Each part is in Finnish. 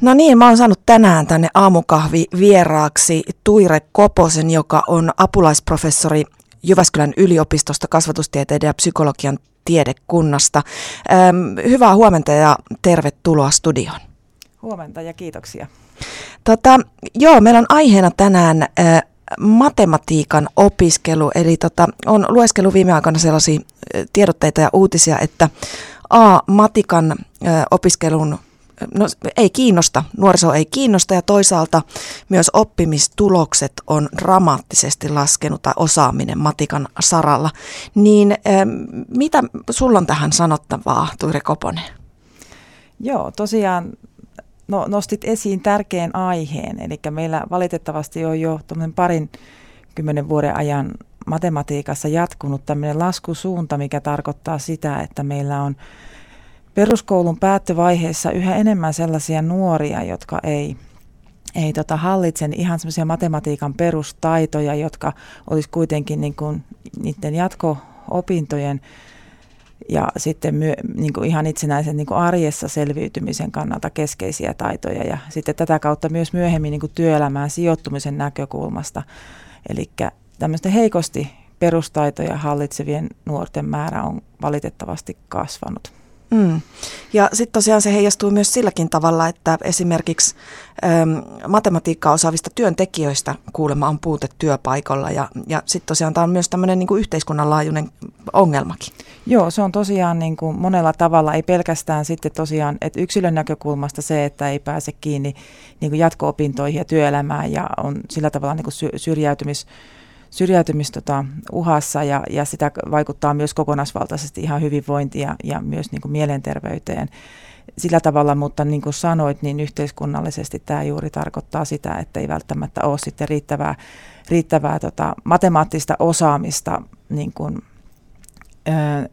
No niin, mä oon saanut tänään tänne aamukahvi vieraaksi Tuire Koposen, joka on apulaisprofessori Jyväskylän yliopistosta kasvatustieteiden ja psykologian tiedekunnasta. Ähm, hyvää huomenta ja tervetuloa studioon. Huomenta ja kiitoksia. Tota, joo, meillä on aiheena tänään äh, matematiikan opiskelu, eli tota, on lueskellut viime aikoina sellaisia tiedotteita ja uutisia, että A, matikan äh, opiskelun no, ei kiinnosta, nuoriso ei kiinnosta ja toisaalta myös oppimistulokset on dramaattisesti laskenut tai osaaminen matikan saralla. Niin mitä sulla on tähän sanottavaa, Tuire Koponen? Joo, tosiaan no, nostit esiin tärkeän aiheen, eli meillä valitettavasti on jo parin kymmenen vuoden ajan matematiikassa jatkunut tämmöinen laskusuunta, mikä tarkoittaa sitä, että meillä on peruskoulun päättövaiheessa yhä enemmän sellaisia nuoria, jotka ei, ei tota hallitse ihan semmoisia matematiikan perustaitoja, jotka olisi kuitenkin niin kuin niiden jatko-opintojen ja sitten myö, niin kuin ihan itsenäisen niin kuin arjessa selviytymisen kannalta keskeisiä taitoja ja sitten tätä kautta myös myöhemmin niin kuin työelämään sijoittumisen näkökulmasta. Eli tämmöisten heikosti perustaitoja hallitsevien nuorten määrä on valitettavasti kasvanut. Mm. Ja sitten tosiaan se heijastuu myös silläkin tavalla, että esimerkiksi äm, matematiikkaa osaavista työntekijöistä kuulemma on puute työpaikalla ja, ja sitten tosiaan tämä on myös tämmöinen niin yhteiskunnan laajuinen ongelmakin. Joo, se on tosiaan niin kuin monella tavalla, ei pelkästään sitten tosiaan, että yksilön näkökulmasta se, että ei pääse kiinni niin kuin jatko-opintoihin ja työelämään ja on sillä tavalla niin kuin syrjäytymis syrjäytymisuhassa tota, ja, ja sitä vaikuttaa myös kokonaisvaltaisesti ihan hyvinvointiin ja, ja myös niin kuin mielenterveyteen sillä tavalla, mutta niin kuin sanoit, niin yhteiskunnallisesti tämä juuri tarkoittaa sitä, että ei välttämättä ole sitten riittävää, riittävää tota, matemaattista osaamista niin kuin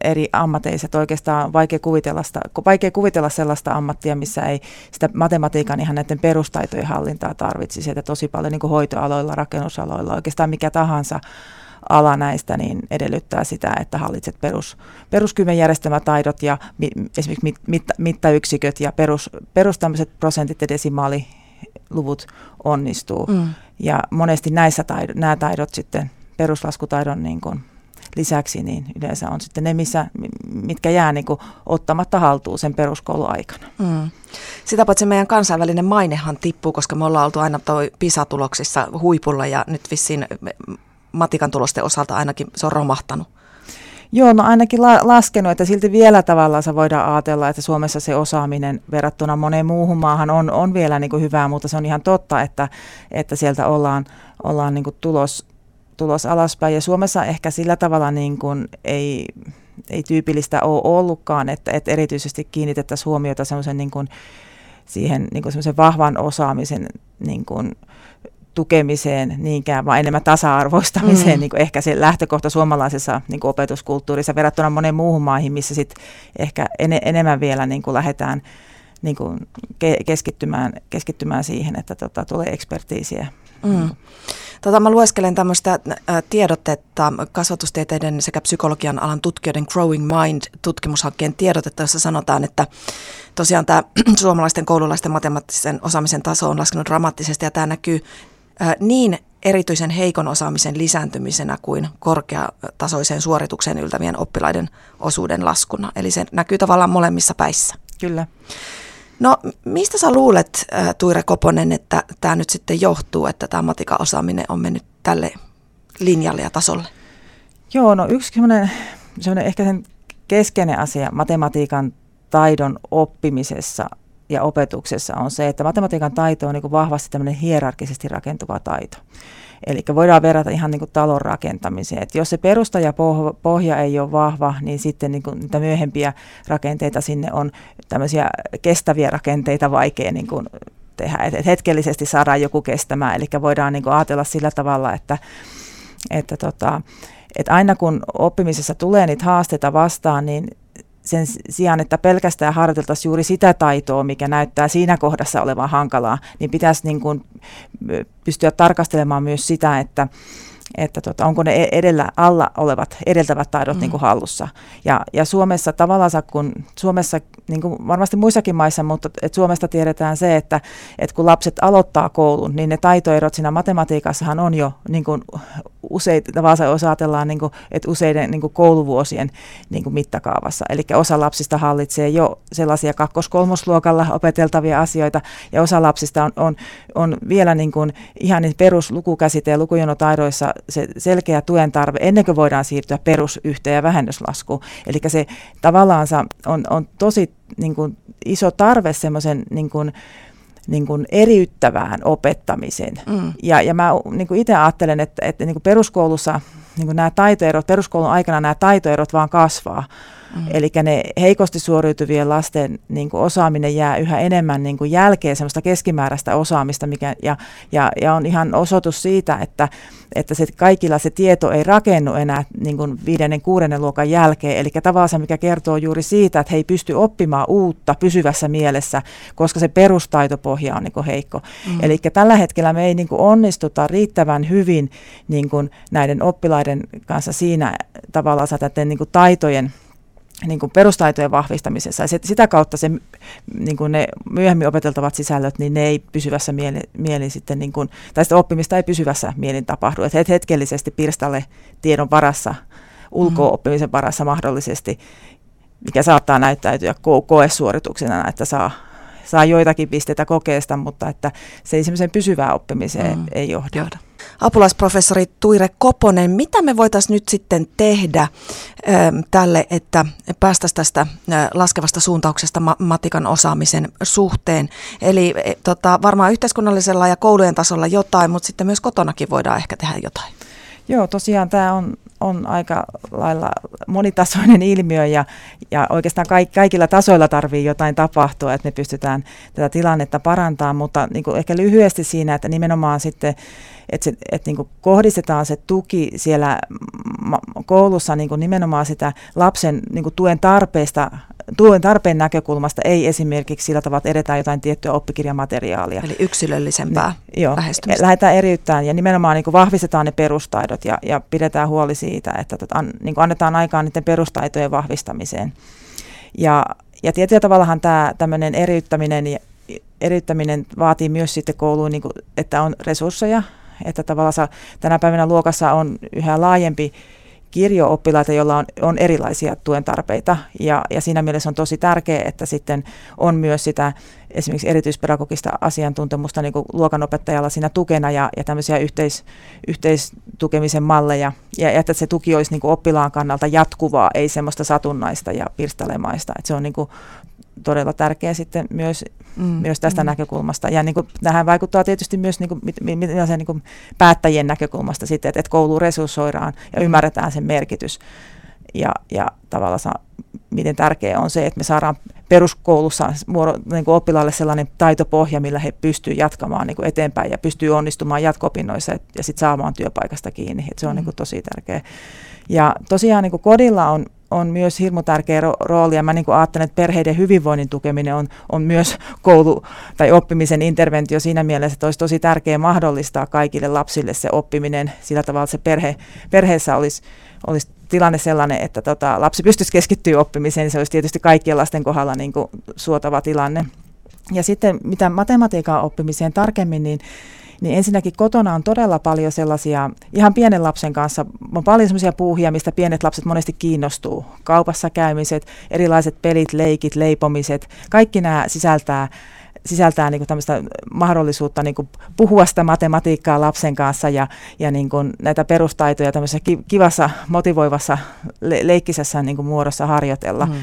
eri ammateissa. Oikeastaan vaikea kuvitella, sitä, vaikea kuvitella sellaista ammattia, missä ei sitä matematiikan ihan näiden perustaitojen hallintaa tarvitsisi. Että tosi paljon niin hoitoaloilla, rakennusaloilla, oikeastaan mikä tahansa ala näistä, niin edellyttää sitä, että hallitset perus, peruskyvyn järjestelmätaidot ja mi, esimerkiksi mit, mitta, mittayksiköt ja perus, perus prosentit ja desimaaliluvut onnistuu. Mm. Ja monesti näissä taidot, nämä taidot sitten peruslaskutaidon niin kuin lisäksi niin yleensä on sitten ne, missä, mitkä jää niin kuin ottamatta haltuun sen peruskouluaikana. Mm. Sitä paitsi meidän kansainvälinen mainehan tippuu, koska me ollaan oltu aina toi PISA-tuloksissa huipulla ja nyt vissiin matikan tulosten osalta ainakin se on romahtanut. Joo, no ainakin la- laskenut, että silti vielä tavallaan se voidaan ajatella, että Suomessa se osaaminen verrattuna moneen muuhun maahan on, on vielä niin kuin hyvää, mutta se on ihan totta, että, että sieltä ollaan, ollaan niin kuin tulos, tulos alaspäin. Ja Suomessa ehkä sillä tavalla niin kuin ei, ei tyypillistä ole ollutkaan, että, että erityisesti kiinnitettäisiin huomiota semmoisen niin kuin, siihen niin kuin vahvan osaamisen niin kuin, tukemiseen niinkään, vaan enemmän tasa-arvoistamiseen, mm. niin kuin ehkä se lähtökohta suomalaisessa niin kuin opetuskulttuurissa verrattuna moneen muuhun maihin, missä sit ehkä en, enemmän vielä niin kuin lähdetään niin kuin ke- keskittymään, keskittymään siihen, että tota, tulee ekspertiisiä. Mm. Tota, mä lueskelen tämmöistä tiedotetta kasvatustieteiden sekä psykologian alan tutkijoiden Growing Mind-tutkimushankkeen tiedotetta, jossa sanotaan, että tosiaan tämä suomalaisten koululaisten matemaattisen osaamisen taso on laskenut dramaattisesti ja tämä näkyy niin erityisen heikon osaamisen lisääntymisenä kuin korkeatasoiseen suoritukseen yltävien oppilaiden osuuden laskuna. Eli se näkyy tavallaan molemmissa päissä. Kyllä. No mistä sä luulet, Tuire Koponen, että tämä nyt sitten johtuu, että tämä matikan osaaminen on mennyt tälle linjalle ja tasolle? Joo, no yksi semmoinen, semmoinen ehkä sen keskeinen asia matematiikan taidon oppimisessa ja opetuksessa on se, että matematiikan taito on niin vahvasti tämmöinen hierarkisesti rakentuva taito. Eli voidaan verrata ihan niin kuin talon rakentamiseen. Et jos se perusta ja pohja ei ole vahva, niin sitten niin kuin niitä myöhempiä rakenteita sinne on tämmöisiä kestäviä rakenteita vaikea niin kuin tehdä. Et hetkellisesti saadaan joku kestämään, eli voidaan niin kuin ajatella sillä tavalla, että, että tota, että aina kun oppimisessa tulee niitä haasteita vastaan, niin sen sijaan, että pelkästään harjoiteltaisiin juuri sitä taitoa, mikä näyttää siinä kohdassa olevan hankalaa, niin pitäisi niin kuin pystyä tarkastelemaan myös sitä, että, että tota, onko ne e-, edellä alla olevat edeltävät taidot mm. niin kuin hallussa. Ja, ja Suomessa tavallaan, kun Suomessa, niin kuin varmasti muissakin maissa, mutta et Suomesta tiedetään se, että, että kun lapset aloittaa koulun, niin ne taitoerot siinä matematiikassahan on jo niin kuin useita, tavallaan jos ajatellaan, niin kuin, että useiden niin kuin kouluvuosien niin kuin mittakaavassa. Eli osa lapsista hallitsee jo sellaisia kakkos-kolmosluokalla opeteltavia asioita, ja osa lapsista on, on, on vielä niin kuin ihan niin peruslukukäsite- ja lukujonotaidoissa se selkeä tuen tarve, ennen kuin voidaan siirtyä perusyhteen ja vähennyslaskuun. Eli se tavallaan on, on tosi niin kuin, iso tarve semmoisen niin kuin, niin kuin eriyttävään opettamiseen. Mm. Ja, ja mä niin kuin itse ajattelen, että, että niin kuin peruskoulussa niin kuin nämä taitoerot, peruskoulun aikana nämä taitoerot vaan kasvaa. Mm. Eli ne heikosti suoriutuvien lasten niin kuin osaaminen jää yhä enemmän niin kuin jälkeen semmoista keskimääräistä osaamista, mikä, ja, ja, ja on ihan osoitus siitä, että, että se, kaikilla se tieto ei rakennu enää niin kuin viidennen, kuudennen luokan jälkeen. Eli tavallaan se, mikä kertoo juuri siitä, että he ei pysty oppimaan uutta pysyvässä mielessä, koska se perustaitopohja on niin kuin heikko. Mm. Eli tällä hetkellä me ei niin kuin onnistuta riittävän hyvin niin kuin näiden oppilaiden kanssa siinä tavallaan niin kuin taitojen niin kuin perustaitojen vahvistamisessa. Ja sitä kautta se, niin kuin ne myöhemmin opeteltavat sisällöt, niin ne ei pysyvässä mieli, mieli sitten, niin kuin, tai sitä oppimista ei pysyvässä mielin tapahdu. Että hetkellisesti pirstalle tiedon varassa, ulko-oppimisen varassa mahdollisesti, mikä saattaa näyttäytyä ko- koesuorituksena, että saa, saa joitakin pisteitä kokeesta, mutta että se ei semmoiseen pysyvään oppimiseen mm. ei johda. johda apulaisprofessori Tuire Koponen, mitä me voitaisiin nyt sitten tehdä tälle, että päästäisiin tästä laskevasta suuntauksesta ma- matikan osaamisen suhteen? Eli e, tota, varmaan yhteiskunnallisella ja koulujen tasolla jotain, mutta sitten myös kotonakin voidaan ehkä tehdä jotain. Joo, tosiaan tämä on, on aika lailla monitasoinen ilmiö ja, ja oikeastaan kaik, kaikilla tasoilla tarvii jotain tapahtua, että me pystytään tätä tilannetta parantamaan, mutta niin kuin ehkä lyhyesti siinä, että nimenomaan sitten että, se, että niin kuin kohdistetaan se tuki siellä koulussa niin kuin nimenomaan sitä lapsen niin kuin tuen tarpeesta tuen tarpeen näkökulmasta, ei esimerkiksi sillä tavalla, että edetään jotain tiettyä oppikirjamateriaalia. Eli yksilöllisempää niin, joo, lähestymistä. Lähdetään eriyttämään ja nimenomaan niin kuin vahvistetaan ne perustaidot ja, ja pidetään huoli siitä, että tota, niin kuin annetaan aikaa niiden perustaitojen vahvistamiseen. Ja, ja tietyllä tavallahan tämä tämmöinen eriyttäminen, eriyttäminen vaatii myös sitten kouluun, niin kuin, että on resursseja, että tavallaan tänä päivänä luokassa on yhä laajempi kirjo-oppilaita, joilla on, on erilaisia tuen tarpeita. Ja, ja siinä mielessä on tosi tärkeää, että sitten on myös sitä esimerkiksi erityispedagogista asiantuntemusta niin luokanopettajalla siinä tukena ja, ja tämmöisiä yhteis, yhteistukemisen malleja. Ja, että se tuki olisi niin oppilaan kannalta jatkuvaa, ei semmoista satunnaista ja pirstalemaista. Että se on niin todella tärkeä sitten myös, mm. myös tästä mm. näkökulmasta. Ja niin kuin, tähän vaikuttaa tietysti myös niin kuin, mit, mit, niin kuin päättäjien näkökulmasta sitten, että, että koulu resurssoidaan ja mm. ymmärretään sen merkitys. Ja, ja tavallaan sa, miten tärkeää on se, että me saadaan peruskoulussa muodo, niin kuin oppilaalle sellainen taitopohja, millä he pystyvät jatkamaan niin kuin eteenpäin ja pystyy onnistumaan jatko-opinnoissa ja, ja sitten saamaan työpaikasta kiinni. Et se on mm. niin kuin, tosi tärkeää. Ja tosiaan niin kuin kodilla on on myös hirmu tärkeä ro- rooli, ja mä niin ajattelen, että perheiden hyvinvoinnin tukeminen on, on myös koulu- tai oppimisen interventio siinä mielessä, että olisi tosi tärkeää mahdollistaa kaikille lapsille se oppiminen sillä tavalla, että se perhe, perheessä olisi, olisi tilanne sellainen, että tota, lapsi pystyisi keskittyä oppimiseen, niin se olisi tietysti kaikkien lasten kohdalla niin suotava tilanne. Ja sitten mitä matematiikan oppimiseen tarkemmin, niin niin ensinnäkin kotona on todella paljon sellaisia, ihan pienen lapsen kanssa, on paljon sellaisia puuhia, mistä pienet lapset monesti kiinnostuu. Kaupassa käymiset, erilaiset pelit, leikit, leipomiset, kaikki nämä sisältää sisältää niin kuin tämmöistä mahdollisuutta niin kuin puhua sitä matematiikkaa lapsen kanssa ja, ja niin kuin näitä perustaitoja tämmöisessä kivassa, motivoivassa, le- leikkisessä niin kuin muodossa harjoitella. Mm.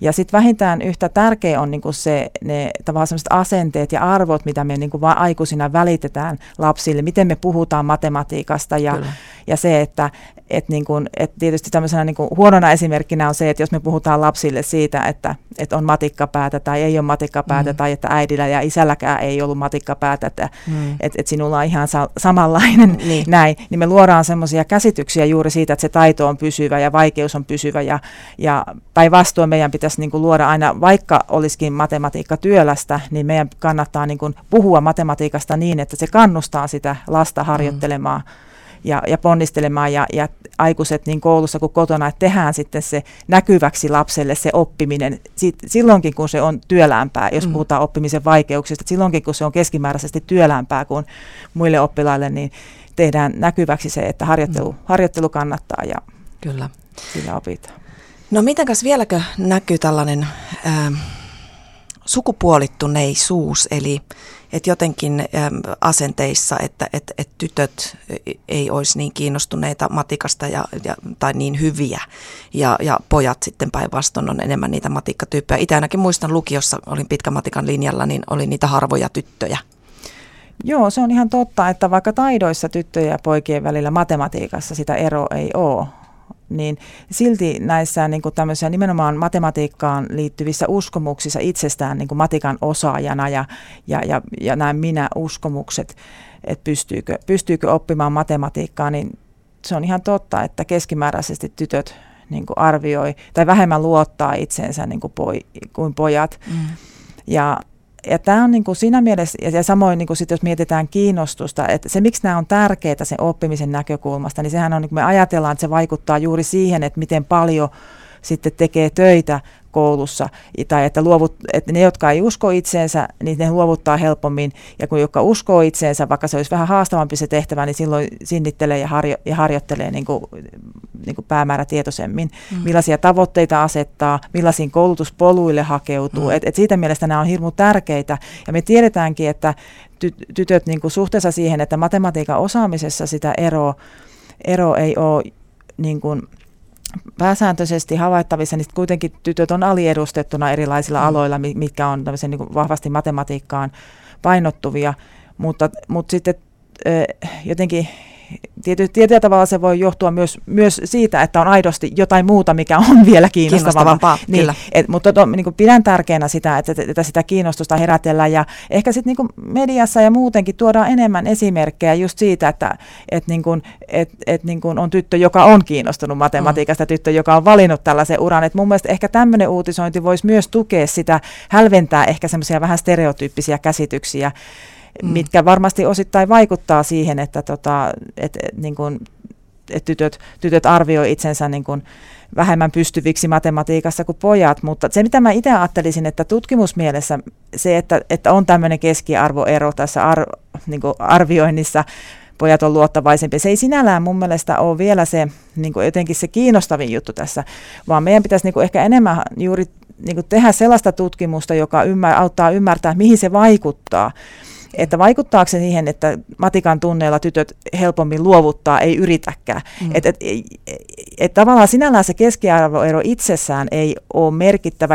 Ja sitten vähintään yhtä tärkeä on niinku se, ne tavallaan asenteet ja arvot, mitä me niinku aikuisina välitetään lapsille, miten me puhutaan matematiikasta ja, ja se, että et niin kun, et tietysti tämmöisenä niin huonona esimerkkinä on se, että jos me puhutaan lapsille siitä, että, että on matikkapäätä tai ei ole matikkapäätä mm. tai että äidillä ja isälläkään ei ollut matikkapäätä, että mm. että et sinulla on ihan sa- samanlainen niin. näin, niin me luodaan semmoisia käsityksiä juuri siitä, että se taito on pysyvä ja vaikeus on pysyvä ja, ja päinvastoin meidän pitäisi niin luoda aina, vaikka olisikin matematiikka työlästä, niin meidän kannattaa niin puhua matematiikasta niin, että se kannustaa sitä lasta harjoittelemaan. Mm ja, ja ponnistelemaan ja, ja aikuiset niin koulussa kuin kotona, että tehdään sitten se näkyväksi lapselle se oppiminen sit, silloinkin, kun se on työlämpää, jos mm. puhutaan oppimisen vaikeuksista, silloinkin, kun se on keskimääräisesti työlämpää kuin muille oppilaille, niin tehdään näkyväksi se, että harjoittelu, mm. harjoittelu kannattaa ja Kyllä. sillä opitaan. No mitenkäs vieläkö näkyy tällainen ää, sukupuolittuneisuus, eli että jotenkin asenteissa, että et, et tytöt ei olisi niin kiinnostuneita matikasta ja, ja, tai niin hyviä ja, ja pojat sitten päinvastoin on enemmän niitä matikkatyyppejä. Itse ainakin muistan lukiossa, olin pitkä matikan linjalla, niin oli niitä harvoja tyttöjä. Joo, se on ihan totta, että vaikka taidoissa tyttöjen ja poikien välillä matematiikassa sitä eroa ei ole, niin silti näissä niin kuin tämmöisiä nimenomaan matematiikkaan liittyvissä uskomuksissa itsestään niin kuin matikan osaajana ja, ja, ja, ja nämä minä-uskomukset, että pystyykö, pystyykö oppimaan matematiikkaa, niin se on ihan totta, että keskimääräisesti tytöt niin kuin arvioi tai vähemmän luottaa itseensä niin kuin, poi, kuin pojat. Mm. Ja ja tämä on niin kuin siinä mielessä, ja samoin niin kuin sit, jos mietitään kiinnostusta, että se miksi nämä on tärkeitä sen oppimisen näkökulmasta, niin sehän on, niin kuin me ajatellaan, että se vaikuttaa juuri siihen, että miten paljon sitten tekee töitä koulussa, tai että, luovut, että ne, jotka ei usko itseensä, niin ne luovuttaa helpommin, ja kun jotka uskoo itseensä, vaikka se olisi vähän haastavampi se tehtävä, niin silloin sinnittelee ja, harjo, ja harjoittelee niin kuin, niin kuin päämäärätietoisemmin, mm. millaisia tavoitteita asettaa, millaisiin koulutuspoluille hakeutuu, mm. et, et siitä mielestä nämä on hirmu tärkeitä, ja me tiedetäänkin, että ty- tytöt niin kuin suhteessa siihen, että matematiikan osaamisessa sitä eroa, ero ei ole niin kuin, pääsääntöisesti havaittavissa, niin kuitenkin tytöt on aliedustettuna erilaisilla mm. aloilla, mitkä on niin kuin vahvasti matematiikkaan painottuvia, mutta, mutta sitten jotenkin tiety, tietyllä tavalla se voi johtua myös, myös siitä, että on aidosti jotain muuta, mikä on vielä kiinnostavampaa. Niin, kyllä. Et, mutta to, niin kuin pidän tärkeänä sitä, että, että sitä kiinnostusta herätellään ja ehkä sitten niin mediassa ja muutenkin tuodaan enemmän esimerkkejä just siitä, että et, niin kuin, et, et, niin kuin on tyttö, joka on kiinnostunut matematiikasta, mm. tyttö, joka on valinnut tällaisen uran. Et mun mielestä ehkä tämmöinen uutisointi voisi myös tukea sitä, hälventää ehkä semmoisia vähän stereotyyppisiä käsityksiä, mm. mitkä varmasti osittain vaikuttaa siihen, että tota, et, et, niin kun, et tytöt, tytöt arvioi itsensä niin kun vähemmän pystyviksi matematiikassa kuin pojat, mutta se mitä mä itse ajattelisin, että tutkimusmielessä se, että, että on tämmöinen keskiarvoero tässä ar, niin arvioinnissa, pojat on luottavaisempi. Se ei sinällään mun mielestä ole vielä se niin kuin jotenkin se kiinnostavin juttu tässä, vaan meidän pitäisi niin kuin ehkä enemmän juuri niin kuin tehdä sellaista tutkimusta, joka ymmär, auttaa ymmärtää, mihin se vaikuttaa että vaikuttaako se siihen, että matikan tunneilla tytöt helpommin luovuttaa, ei yritäkään. Mm. Että et, et, et tavallaan sinällään se keskiarvoero itsessään ei ole merkittävä,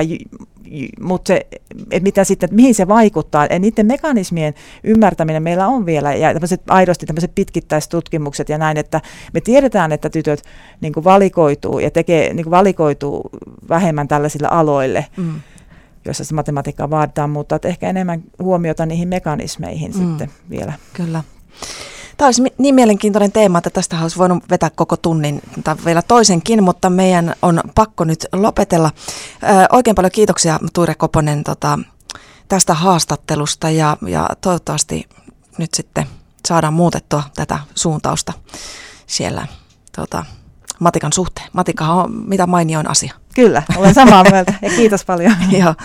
mutta se, että mitä sitten, että mihin se vaikuttaa, että niiden mekanismien ymmärtäminen meillä on vielä, ja tämmöiset, aidosti tämmöiset pitkittäistutkimukset ja näin, että me tiedetään, että tytöt niin valikoituu ja tekee, niin valikoituu vähemmän tällaisille aloille. Mm jossa se matematiikkaa vaaditaan, mutta että ehkä enemmän huomiota niihin mekanismeihin mm, sitten vielä. Kyllä. Tämä olisi niin mielenkiintoinen teema, että tästä olisi voinut vetää koko tunnin tai vielä toisenkin, mutta meidän on pakko nyt lopetella. Ö, oikein paljon kiitoksia Tuire Koponen tota, tästä haastattelusta ja, ja toivottavasti nyt sitten saadaan muutettua tätä suuntausta siellä tota, matikan suhteen. Matika on mitä mainioin asia. Kyllä, olen samaa mieltä ja kiitos paljon. Joo.